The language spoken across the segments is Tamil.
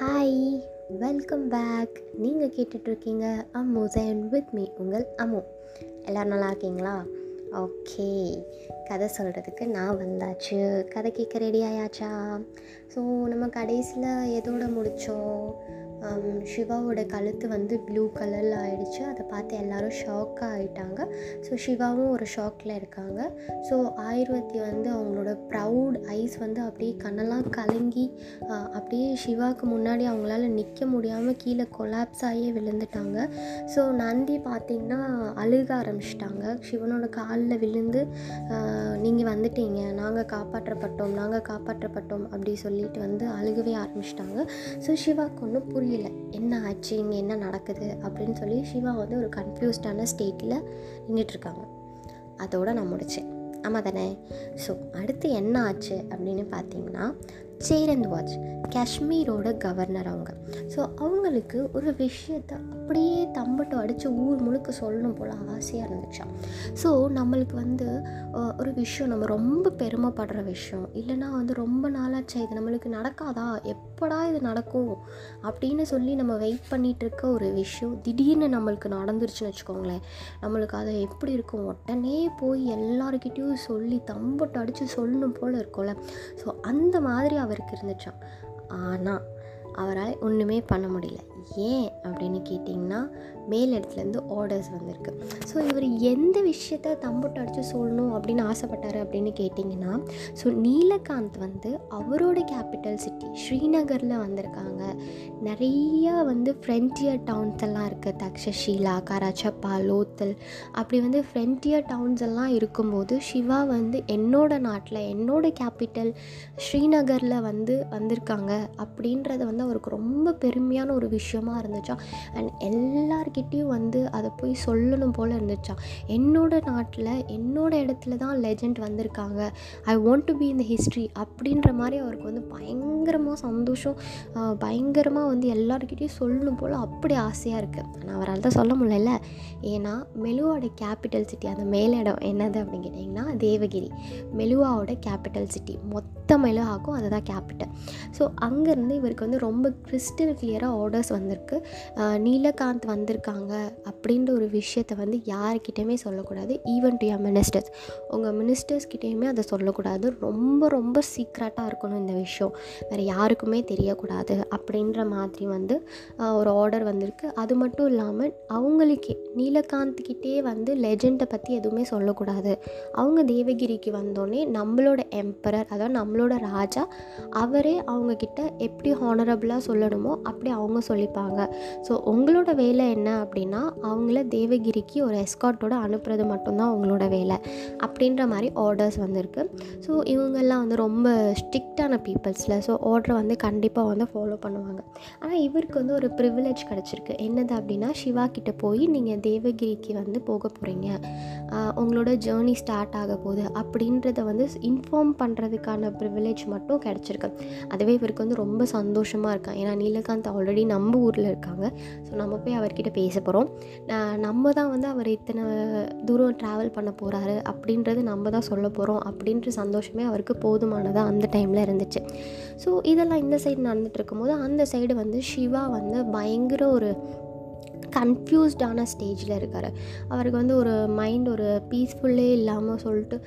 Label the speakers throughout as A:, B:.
A: ஹாய் வெல்கம் பேக் நீங்கள் கேட்டுட்ருக்கீங்க அம்மு ஜெயன் வித் மீ உங்கள் அம்மு எல்லோரும் நல்லா இருக்கீங்களா? ஓகே கதை சொல்கிறதுக்கு நான் வந்தாச்சு. கதை கேட்க ரெடி ஆயாச்சா? ஸோ நம்ம கடைசியில் எதோட முடித்தோம் சிவாவோட கழுத்து வந்து ப்ளூ கலரில் ஆயிடுச்சு. அதை பார்த்து எல்லோரும் ஷாக்காக ஆகிட்டாங்க ஸோ சிவாவும் ஒரு ஷாக்கில் இருக்காங்க. ஸோ ஆயுர்வதி வந்து அவங்களோட ப்ரௌட் ஐஸ் வந்து அப்படியே கண்ணெல்லாம் கலங்கி அப்படியே சிவாவுக்கு முன்னாடி அவங்களால நிற்க முடியாமல் கீழே கொலாப்ஸ் ஆகியே விழுந்துட்டாங்க. ஸோ நந்தி பார்த்திங்கன்னா அழுக ஆரம்பிச்சிட்டாங்க. சிவனோட காலில் விழுந்து நீங்கள் வந்துட்டீங்க. நாங்கள் காப்பாற்றப்பட்டோம் நாங்கள் காப்பாற்றப்பட்டோம் அப்படி சொல்லிட்டு வந்து அழுகவே ஆரம்பிச்சிட்டாங்க. ஸோ சிவாவுக்கு ஒன்றும் புரியல. என்ன ஆச்சு இங்கே என்ன நடக்குது அப்படின்னு சொல்லி சிவா வந்து ஒரு கன்ஃபியூஸ்டான ஸ்டேட்டில் நின்றுட்டுருக்காங்க அதோட நான் முடித்தேன் ஆமாம் தானே? ஸோ அடுத்து என்ன ஆச்சு அப்படின்னு பார்த்தீங்கன்னா சேரந்த் வாட்ச் காஷ்மீரோட கவர்னர் அவங்க. ஸோ அவங்களுக்கு ஒரு விஷயத்த அப்படியே தம்பட்டு அடித்து ஊர் முழுக்க சொல்லணும் போல் ஆசையாக இருந்துச்சான் ஸோ நம்மளுக்கு வந்து ஒரு விஷயம் நம்ம ரொம்ப பெருமைப்படுற விஷயம். இல்லைன்னா வந்து ரொம்ப நாளாச்சு இது நம்மளுக்கு நடக்காதா? எப் எப்படா இது நடக்கும் அப்படின்னு சொல்லி நம்ம வெயிட் பண்ணிகிட்ருக்க ஒரு விஷயம் திடீர்னு நம்மளுக்கு நடந்துருச்சுன்னு வச்சுக்கோங்களேன். நம்மளுக்கு அதை எப்படி இருக்கும்? உடனே போய் எல்லாருக்கிட்டேயும் சொல்லி தம்பட்டு அடித்து சொல்லணும் போல் இருக்கும்ல. ஸோ அந்த மாதிரி அவருக்கு இருந்துச்சாம். ஆனால் அவரால் ஒன்றுமே பண்ண முடியல. ஏன் அப்படின்னு கேட்டிங்கன்னா மேல் இடத்துலேருந்து ஆர்டர்ஸ் வந்திருக்கு. ஸோ இவர் எந்த விஷயத்த தம்புட்டு அடித்து சொல்லணும் அப்படின்னு ஆசைப்பட்டாரு அப்படின்னு கேட்டிங்கன்னா ஸோ நீலகாந்த் வந்து அவரோட கேபிட்டல் சிட்டி ஸ்ரீநகரில் வந்திருக்காங்க. நிறையா வந்து ஃப்ரெண்டியர் டவுன்ஸ் எல்லாம் இருக்குது தக்ஷஷீலா கராச்சப்பா லோத்தல். அப்படி வந்து ஃப்ரெண்டியர் டவுன்ஸ் எல்லாம் இருக்கும்போது சிவா வந்து என்னோட நாட்டில் என்னோட கேபிட்டல் ஸ்ரீநகரில் வந்து வந்திருக்காங்க அப்படின்றத வந்து அவருக்கு ரொம்ப பெருமையான ஒரு விஷயமா இருந்துச்சா? அண்ட் எல்லார்கிட்டேயும் வந்து அதை போய் சொல்லணும் போல் இருந்துச்சா? என்னோட நாட்டில் என்னோட இடத்துல தான் லெஜண்ட் வந்திருக்காங்க. ஐ வாண்ட் டு பி இந்த ஹிஸ்ட்ரி அப்படின்ற மாதிரி அவருக்கு வந்து பயங்கரமாக சந்தோஷம் பயங்கரமாக வந்து எல்லார்கிட்டயும் சொல்லணும் போல் அப்படி ஆசையாக இருக்குது ஆனால் அவரால் தான் சொல்ல முடியல. ஏன்னா மெலுவோட கேபிட்டல் சிட்டி அந்த மேலிடம் என்னது அப்படின்னு கேட்டிங்கன்னா தேவகிரி. மெலுவாவோட கேபிட்டல் சிட்டி மொத்த மெலுவாக்கும் அதுதான் கேபிட்டல். ஸோ அங்கேருந்து இவருக்கு வந்து ரொம்ப கிறிஸ்டல் கிளியராக ஆர்டர்ஸ் வந்திருக்கு. நீலகாந்த் வந்திருக்காங்க அப்படின்ற ஒரு விஷயத்தை வந்து யார்கிட்டையுமே சொல்லக்கூடாது. ஈவன் டு யர் மினிஸ்டர்ஸ் உங்கள் மினிஸ்டர்ஸ் கிட்டேயுமே அதை சொல்லக்கூடாது. ரொம்ப ரொம்ப சீக்ரெட்டாக இருக்கணும் இந்த விஷயம். வேறு யாருக்குமே தெரியக்கூடாது அப்படின்ற மாதிரி வந்து ஒரு ஆர்டர் வந்திருக்கு. அது மட்டும் இல்லாமல் அவங்களுக்கே நீலகாந்த்கிட்டே வந்து லெஜெண்டை பற்றி எதுவுமே சொல்லக்கூடாது. அவங்க தேவகிரிக்கு வந்தோடனே நம்மளோட எம்பரர் அதாவது நம்மளோட ராஜா அவரே அவங்கக்கிட்ட எப்படி ஹானரபுளாக சொல்லணுமோ அப்படி அவங்க சொல்லிப்பாங்க. ஸோ உங்களோட வேலை என்ன அப்படின்னா அவங்கள தேவகிரிக்கு ஒரு எஸ்கார்ட்டோட அனுப்புறது மட்டும்தான் அவங்களோட வேலை அப்படின்ற மாதிரி ஆர்டர்ஸ் வந்திருக்கு. ஸோ இவங்கெல்லாம் வந்து ரொம்ப ஸ்ட்ரிக்டான பீப்புள்ஸில் ஸோ ஆர்டரை வந்து கண்டிப்பாக வந்து ஃபாலோ பண்ணுவாங்க. ஆனால் இவருக்கு வந்து ஒரு ப்ரிவிலேஜ் கிடச்சிருக்கு. என்னது அப்படின்னா சிவா கிட்டே போய் நீங்கள் தேவகிரிக்கு வந்து போக போகிறீங்க உங்களோட ஜேர்னி ஸ்டார்ட் ஆக போகுது அப்படின்றத வந்து இன்ஃபார்ம் பண்ணுறதுக்கான ப்ரிவிலேஜ் மட்டும் கிடச்சிருக்கு. அதுவே இவருக்கு வந்து ரொம்ப சந்தோஷமாக இருக்கான் ஏன்னா நீலகாந்த் ஆல்ரெடி நம்ம ஊரில் இருக்காங்க. ஸோ நம்ம போய் அவர்கிட்ட பேச போகிறோம் நம்ம தான் வந்து அவர் இத்தனை தூரம் ட்ராவல் பண்ண போகிறாரு அப்படின்றது நம்ம தான் சொல்ல போகிறோம் அப்படின்ற சந்தோஷமே அவருக்கு போதுமானதாக அந்த டைமில் இருந்துச்சு. ஸோ இதெல்லாம் இந்த சைடு நடந்துட்டு இருக்கும்போது அந்த சைடு வந்து சிவா வந்து பயங்கர ஒரு கன்ஃபியூஸ்டான ஸ்டேஜில் இருக்கார். அவருக்கு வந்து ஒரு மைண்ட் ஒரு பீஸ்ஃபுல்லே இல்லாமல் சொல்லிட்டு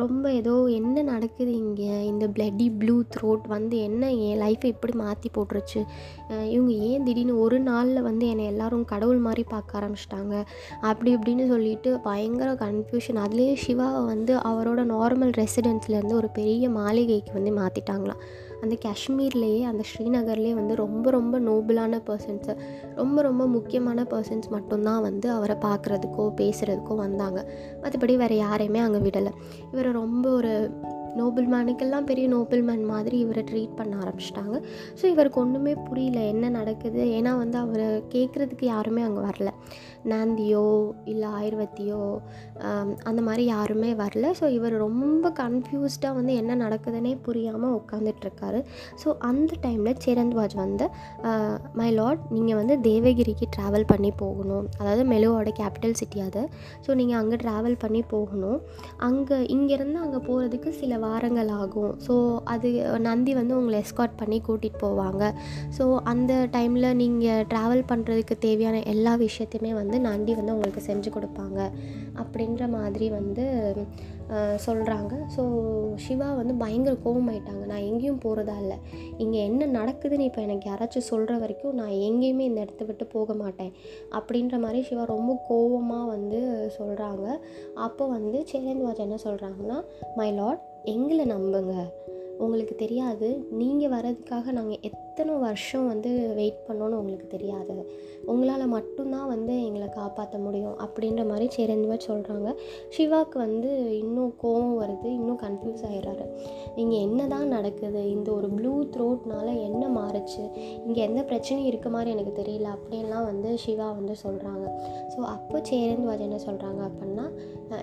A: ரொம்ப ஏதோ என்ன நடக்குது இங்கே? இந்த பிளட்டி ப்ளூ த்ரோட் வந்து என்ன என் லைஃப்பை எப்படி மாற்றி போட்டுருச்சு? இவங்க ஏன் திடீர்னு ஒரு நாளில் வந்து என்னை எல்லோரும் கடவுள் மாதிரி பார்க்க ஆரம்பிச்சிட்டாங்க? அப்படி இப்படின்னு சொல்லிட்டு பயங்கர கன்ஃபியூஷன் அதுலேயே சிவாவை வந்து அவரோட நார்மல் ரெசிடென்ஸ்லேருந்து ஒரு பெரிய மாளிகைக்கு வந்து மாற்றிட்டாங்களாம் அந்த காஷ்மீர்லேயே அந்த ஸ்ரீநகர்லேயே வந்து ரொம்ப ரொம்ப நோபலான பர்சன்ஸு ரொம்ப ரொம்ப முக்கியமான பர்சன்ஸ் மட்டும்தான் வந்து அவரை பார்க்குறதுக்கோ பேசுகிறதுக்கோ வந்தாங்க. மற்றபடி வேறு யாரையுமே அங்கே விடலை. இவரை ரொம்ப ஒரு நோபல் மேனுக்கெல்லாம் பெரிய நோபல் மேன் மாதிரி இவரை ட்ரீட் பண்ண ஆரம்பிச்சிட்டாங்க. ஸோ இவருக்கு ஒன்றுமே புரியல என்ன நடக்குது? ஏன்னா வந்து அவர் கேட்குறதுக்கு யாருமே அங்கே வரல. நாந்தியோ இல்லை ஆயுர்வத்தியோ அந்த மாதிரி யாருமே வரல. ஸோ இவர் ரொம்ப கன்ஃபியூஸ்டாக வந்து என்ன நடக்குதுன்னே புரியாமல் உட்காந்துட்ருக்காரு ஸோ அந்த டைமில் சிரந்த்வாஜ் வந்து மை லார்ட் நீங்கள் வந்து தேவகிரிக்கு ட்ராவல் பண்ணி போகணும். அதாவது மெலுவோட கேபிட்டல் சிட்டி அது. ஸோ நீங்கள் அங்கே ட்ராவல் பண்ணி போகணும். அங்கே இங்கேருந்து அங்கே போகிறதுக்கு சில வாரங்கள் ஆகும் ஸோ அது நந்தி வந்து உங்களை எஸ்கார்ட் பண்ணி கூட்டிகிட்டு போவாங்க. ஸோ அந்த டைமில் நீங்கள் ட்ராவல் பண்ணுறதுக்கு தேவையான எல்லா விஷயத்தையுமே வந்து நந்தி வந்து உங்களுக்கு செஞ்சு கொடுப்பாங்க. அப்படின்ற மாதிரி வந்து சொல்கிறாங்க ஸோ சிவா வந்து பயங்கர கோவமாயிட்டாங்க. நான் எங்கேயும் போகிறதா இல்லை. இங்கே என்ன நடக்குதுன்னு இப்போ எனக்கு யாராச்சும் சொல்கிற வரைக்கும் நான் எங்கேயுமே இந்த இடத்த விட்டு போக மாட்டேன். அப்படின்ற மாதிரி சிவா ரொம்ப கோவமாக வந்து சொல்கிறாங்க அப்போ வந்து சேரன்வாஜ் என்ன சொல்கிறாங்கன்னா மை லார்ட் எங்களை நம்புங்க. உங்களுக்கு தெரியாது நீங்கள் வர்றதுக்காக நாங்கள் எத் எத்தனை வருஷம் வந்து வெயிட் பண்ணோன்னு உங்களுக்கு தெரியாது. உங்களால் மட்டும்தான் வந்து எங்களை காப்பாற்ற முடியும் அப்படின்ற மாதிரி சேரன்வாஜ் சொல்கிறாங்க சிவாவுக்கு வந்து இன்னும் கோவம் வருது இன்னும் கன்ஃபியூஸ் ஆகிடுறாரு இங்கே என்ன தான் நடக்குது? இந்த ஒரு ப்ளூ த்ரோட்னால என்ன மாறுச்சு? இங்கே எந்த பிரச்சனையும் இருக்க மாதிரி எனக்கு தெரியல அப்படின்லாம் வந்து சிவா வந்து சொல்கிறாங்க ஸோ அப்போ சேரந்துவாஜ் என்ன சொல்கிறாங்க அப்படின்னா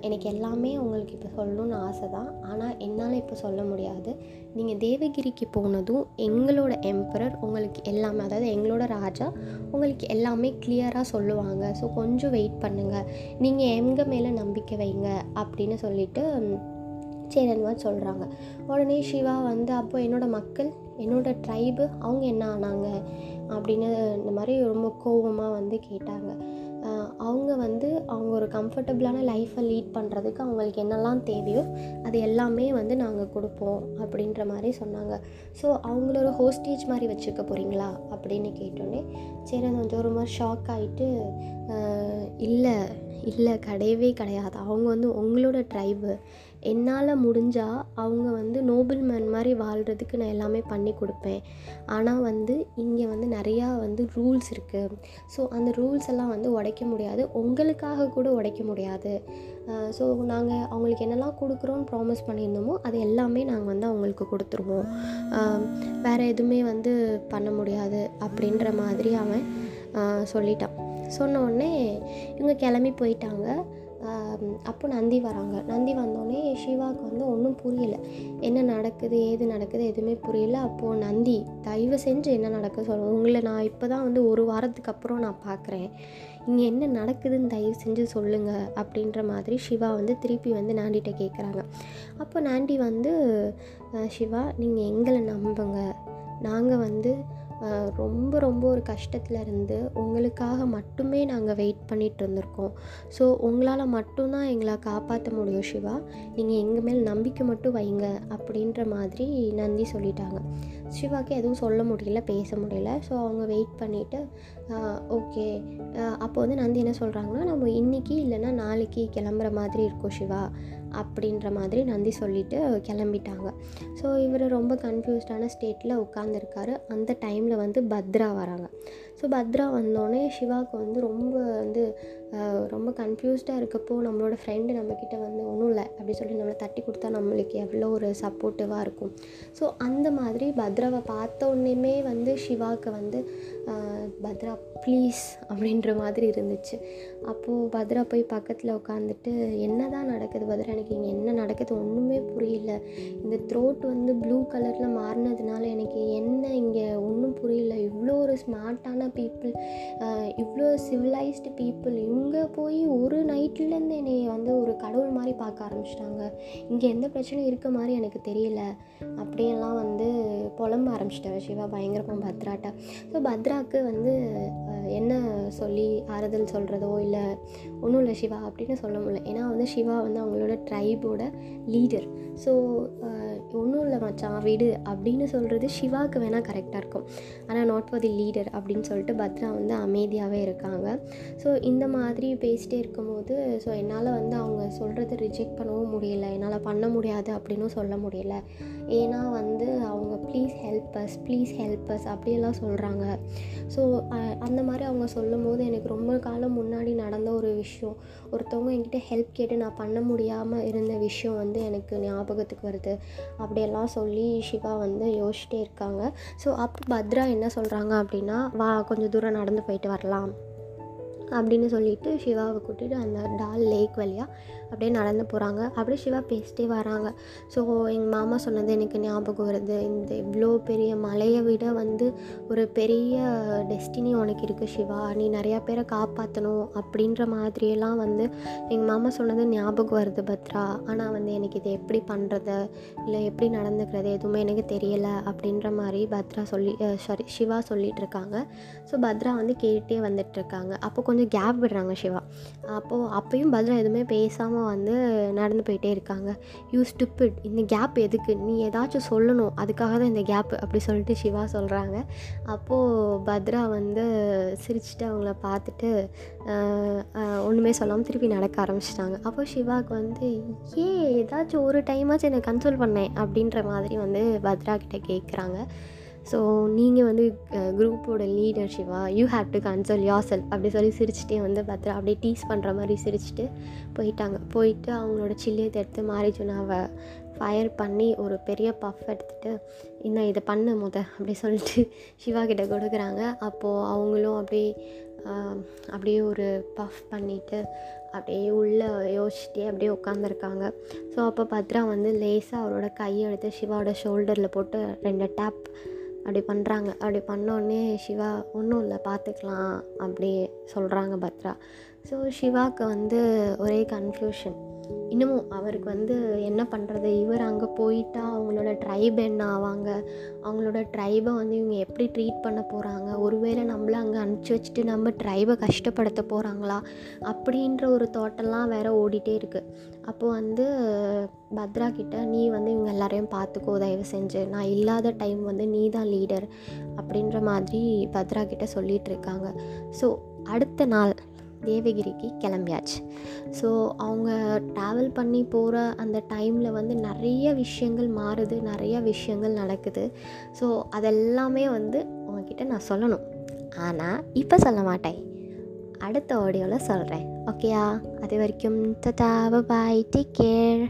A: எனக்கு எல்லாமே உங்களுக்கு இப்போ சொல்லணும்னு ஆசை தான் ஆனால் என்னால் இப்போ சொல்ல முடியாது. நீங்கள் தேவகிரிக்கு போனதும் எங்களோட எம்பரர் உங்களுக்கு எல்லாமே அதாவது எங்களோட ராஜா உங்களுக்கு எல்லாமே கிளியராக சொல்லுவாங்க. ஸோ கொஞ்சம் வெயிட் பண்ணுங்கள் நீங்கள் எங்கள் மேலே நம்பிக்கை வைங்க அப்படின்னு சொல்லிட்டு சேரன்வாஜ் சொல்கிறாங்க உடனே சிவா வந்து அப்போ என்னோடய மக்கள் என்னோடய ட்ரைபு அவங்க என்ன ஆனாங்க? அப்படின்னு இந்த மாதிரி ரொம்ப கோபமாக வந்து கேட்டாங்க. அவங்க வந்து அவங்க ஒரு கம்ஃபர்டபுளான லைஃப்பை லீட் பண்ணுறதுக்கு அவங்களுக்கு என்னெல்லாம் தேவையோ அது எல்லாமே வந்து நாங்கள் கொடுப்போம் அப்படின்ற மாதிரி சொன்னாங்க. ஸோ அவங்கள ஒரு ஹோஸ்டேஜ் மாதிரி வச்சுக்க போகிறீங்களா அப்படின்னு கேட்டோன்னே சரி அது கொஞ்சம் ஒரு மாதிரி ஷாக் ஆகிட்டு இல்லை இல்லை கிடையவே கிடையாது. அவங்க வந்து உங்களோட ட்ரைபு என்னால் முடிஞ்சால் அவங்க வந்து நோபல் மேன் மாதிரி வாழ்கிறதுக்கு நான் எல்லாமே பண்ணி கொடுப்பேன். ஆனால் வந்து இங்கே வந்து நிறையா வந்து ரூல்ஸ் இருக்குது ஸோ அந்த ரூல்ஸ் எல்லாம் வந்து உடைக்க முடியாது. உங்களுக்காக கூட உடைக்க முடியாது. ஸோ நாங்கள் அவங்களுக்கு என்னெல்லாம் கொடுக்குறோன்னு ப்ராமிஸ் பண்ணியிருந்தோமோ அது எல்லாமே நாங்கள் வந்து அவங்களுக்கு கொடுத்துருவோம். வேறு எதுவுமே வந்து பண்ண முடியாது அப்படின்ற மாதிரி அவன் சொல்லிட்டான். சொன்ன உடனே இவங்க கிளம்பி போயிட்டாங்க. அப்போ நந்தி வராங்க. நந்தி வந்தோடனே சிவாவுக்கு வந்து ஒன்றும் புரியல. என்ன நடக்குது ஏது நடக்குது எதுவுமே புரியல. அப்போது நந்தி தயவு செஞ்சு என்ன நடக்குது சொல்லுவோம் உங்களை நான் இப்போ தான் வந்து ஒரு வாரத்துக்கு அப்புறம் நான் பார்க்குறேன் இங்கே என்ன நடக்குதுன்னு தயவு செஞ்சு சொல்லுங்கள் அப்படின்ற மாதிரி சிவா வந்து திருப்பி வந்து நாண்டிகிட்ட கேட்குறாங்க அப்போ நாண்டி வந்து சிவா நீங்கள் எங்களை நம்புங்க. நாங்கள் வந்து ரொம்ப ரொம்ப ஒரு கஷ்டத்தில் இருந்து உங்களுக்காக மட்டுமே நாங்கள் வெயிட் பண்ணிகிட்டு இருந்திருக்கோம் ஸோ உங்களால் மட்டும்தான் எங்களை காப்பாற்ற முடியும் சிவா. நீங்கள் எங்கள் மேல் நம்பிக்கை மட்டும் வைங்க அப்படின்ற மாதிரி நந்தி சொல்லிட்டாங்க. சிவாக்கு எதுவும் சொல்ல முடியல பேச முடியல. ஸோ அவங்க வெயிட் பண்ணிவிட்டு ஓகே அப்போ வந்து நந்தி என்ன சொல்கிறாங்கன்னா நம்ம இன்றைக்கி இல்லைன்னா நாளைக்கு கிளம்புற மாதிரி இருக்கும் சிவா அப்படின்ற மாதிரி நந்தி சொல்லிவிட்டு கிளம்பிட்டாங்க. ஸோ இவர் ரொம்ப கன்ஃபியூஸ்டான ஸ்டேட்டில் உட்காந்துருக்காரு அந்த டைமில் வந்து பத்ரா வராங்க. ஸோ பத்ரா வந்தோடனே சிவாவுக்கு வந்து ரொம்ப வந்து ரொம்ப கன்ஃபியூஸ்டாக இருக்கப்போ நம்மளோட ஃப்ரெண்டு நம்மக்கிட்ட வந்து ஒன்றும் இல்லை அப்படி சொல்லி நம்மளை தட்டி கொடுத்தா நம்மளுக்கு எவ்வளோ ஒரு சப்போர்ட்டிவாக இருக்கும். ஸோ அந்த மாதிரி பத்ராவை பார்த்த உடனேமே வந்து சிவாவுக்கு வந்து பத்ரா ப்ளீஸ் அப்படின்ற மாதிரி இருந்துச்சு. அப்போது பத்ரா போய் பக்கத்தில் உட்காந்துட்டு என்ன தான் நடக்குது பத்ரா? எனக்கு இங்கே என்ன நடக்குது? ஒன்றுமே புரியல. இந்த த்ரோட் வந்து ப்ளூ கலரில் மாறினதுனால எனக்கு என்ன இங்கே ஒன்றும் புரியல. இவ்வளோ ஒரு ஸ்மார்ட்டான பீப்புள் இவ்வளோ சிவிலைஸ்டு பீப்புள் இங்கே போய் ஒரு நைட்லேருந்து என்னை வந்து ஒரு கடவுள் மாதிரி பார்க்க ஆரம்பிச்சிட்டாங்க. இங்கே எந்த பிரச்சனையும் இருக்க மாதிரி எனக்கு தெரியல. அப்படியெல்லாம் வந்து புலம்ப ஆரம்பிச்சிட்டாரு சிவா பயங்கரமாக பத்ராட்டை. ஸோ பத்ராவுக்கு வந்து என்ன சொல்லி ஆறுதல் சொல்கிறதோ இல்லை ஒன்றும் இல்லை சிவா அப்படின்னு சொல்ல முடியல. ஏன்னா வந்து சிவா வந்து அவங்களோட ட்ரைபோட லீடர் ஸோ ஒன்றும் இல்லை மச்சான் விடு அப்படின்னு சொல்கிறது சிவாவுக்கு வேணால் கரெக்டாக இருக்கும். ஆனால் நாட் ஃபார் தி லீடர் அப்படின்னு சொல்லிட்டு பத்ரா வந்து அமைதியாகவே இருக்காங்க. ஸோ இந்த மாதிரி பேசிட்டே இருக்கும்போது ஸோ என்னால் வந்து அவங்க சொல்கிறத ரிஜெக்ட் பண்ணவும் முடியல. என்னால் பண்ண முடியாது அப்படின்னும் சொல்ல முடியல. ஏன்னா வந்து அவங்க please help us please help us அப்படியெல்லாம் சொல்கிறாங்க ஸோ அந்த மாதிரி அவங்க சொல்லும் போது எனக்கு ரொம்ப காலம் முன்னாடி நடந்த ஒரு விஷயம். ஒருத்தவங்க என்கிட்ட ஹெல்ப் கேட்டு நான் பண்ண முடியாமல் இருந்த விஷயம் வந்து எனக்கு ஞாபகத்துக்கு வருது. அப்படியெல்லாம் சொல்லி சிவா வந்து யோசிச்சிட்டே இருக்காங்க. ஸோ அப்போ பத்ரா என்ன சொல்கிறாங்க அப்படின்னா வா கொஞ்சம் தூரம் நடந்து போயிட்டு வரலாம். அப்படின்னு சொல்லிட்டு சிவாவை கூட்டிகிட்டு அந்த டால் லேக் வழியாக அப்படியே நடந்து போகிறாங்க அப்படியே சிவா பேசிட்டே வராங்க. ஸோ எங்கள் மாமா சொன்னது எனக்கு ஞாபகம் வருது. இந்த இவ்வளோ பெரிய மலையை விட வந்து ஒரு பெரிய டெஸ்டினி உனக்கு இருக்குது சிவா. நீ நிறையா பேரை காப்பாற்றணும் அப்படின்ற மாதிரியெல்லாம் வந்து எங்கள் மாமா சொன்னது ஞாபகம் வருது பத்ரா. ஆனால் வந்து எனக்கு இதை எப்படி பண்ணுறது இல்லை எப்படி நடந்துக்கிறது? எதுவுமே எனக்கு தெரியலை அப்படின்ற மாதிரி பத்ரா சொல்லி சாரி சிவா சொல்லிகிட்டு இருக்காங்க ஸோ பத்ரா வந்து கேட்டே வந்துட்டுருக்காங்க. அப்போ கொஞ்சம் கேப் விடுறாங்க சிவா. அப்போது அப்பையும் பத்ரா எதுவுமே பேசாமல் வந்து நடந்து போயிட்டே இருக்காங்க. யூ ஸ்டூப்பிட் இந்த கேப் எதுக்கு? நீ ஏதாச்சும் சொல்லணும். அதுக்காக தான் இந்த கேப் அப்படி சொல்லிட்டு சிவா சொல்கிறாங்க அப்போது பத்ரா வந்து சிரிச்சுட்டு அவங்கள பார்த்துட்டு ஒன்றுமே சொல்லாமல் திருப்பி நடக்க ஆரம்பிச்சிட்டாங்க. அப்போ சிவாவுக்கு வந்து ஏன் ஏதாச்சும் ஒரு டைமாச்சும் என்னை கன்சோல் பண்ணேன் அப்படின்ற மாதிரி வந்து பத்ரா கிட்டே கேட்குறாங்க ஸோ நீங்கள் வந்து குரூப்போட leader Shiva you have to console yourself அப்படி சொல்லி சிரிச்சுட்டே வந்து பத்ரா அப்படியே டீஸ் பண்ணுற மாதிரி சிரிச்சிட்டு போயிட்டாங்க. போயிட்டு அவங்களோட சில்லியத்தை எடுத்து மாரிஜுனாவை ஃபயர் பண்ணி ஒரு பெரிய பஃப் எடுத்துகிட்டு இன்னும் இதை பண்ணு முத? அப்படி சொல்லிட்டு சிவா கிட்ட கொடுக்குறாங்க. அப்போது அவங்களும் அப்படியே அப்படியே ஒரு பஃப் பண்ணிவிட்டு அப்படியே உள்ளே யோசிச்சுட்டே அப்படியே உட்காந்துருக்காங்க ஸோ அப்போ பத்ரா வந்து லேசாக அவரோட கையை எடுத்து சிவாவோட ஷோல்டரில் போட்டு ரெண்டு டேப் அப்படி பண்ணுறாங்க அப்படி பண்ணோடனே சிவா ஒன்றும் இல்லை பார்த்துக்கலாம் அப்படி சொல்கிறாங்க பத்ரா. ஸோ சிவாவுக்கு வந்து ஒரே கன்ஃபியூஷன் இன்னமும் அவருக்கு வந்து என்ன பண்ணுறது இவர் அங்கே போயிட்டா அவங்களோட ட்ரைப் என்ன ஆவாங்க? அவங்களோட ட்ரைபை வந்து இவங்க எப்படி ட்ரீட் பண்ண போகிறாங்க ஒருவேளை நம்மள அங்கே அனுப்பிச்சி வச்சுட்டு நம்ம ட்ரைபை கஷ்டப்படுத்த போகிறாங்களா அப்படின்ற ஒரு தோட்டெல்லாம் வேற ஓடிட்டே இருக்குது அப்போது வந்து பத்ரா கிட்ட நீ வந்து இவங்க எல்லாரையும் பார்த்துக்கோ தயவு செஞ்சு. நான் இல்லாத டைம் வந்து நீ தான் லீடர் அப்படின்ற மாதிரி பத்ரா கிட்ட சொல்லிகிட்டு இருக்காங்க. ஸோ அடுத்த நாள் தேவகிரிக்கு கிளம்பியாச்சு. ஸோ அவங்க ட்ராவல் பண்ணி போகிற அந்த டைமில் வந்து நிறைய விஷயங்கள் மாறுது நிறைய விஷயங்கள் நடக்குது. ஸோ அதெல்லாமே வந்து உங்ககிட்ட நான் சொல்லணும். ஆனால் இப்போ சொல்ல மாட்டேன். அடுத்த ஆடியோவில் சொல்கிறேன் ஓகேயா அது வரைக்கும் தட்டா பாய் டேக் கேர்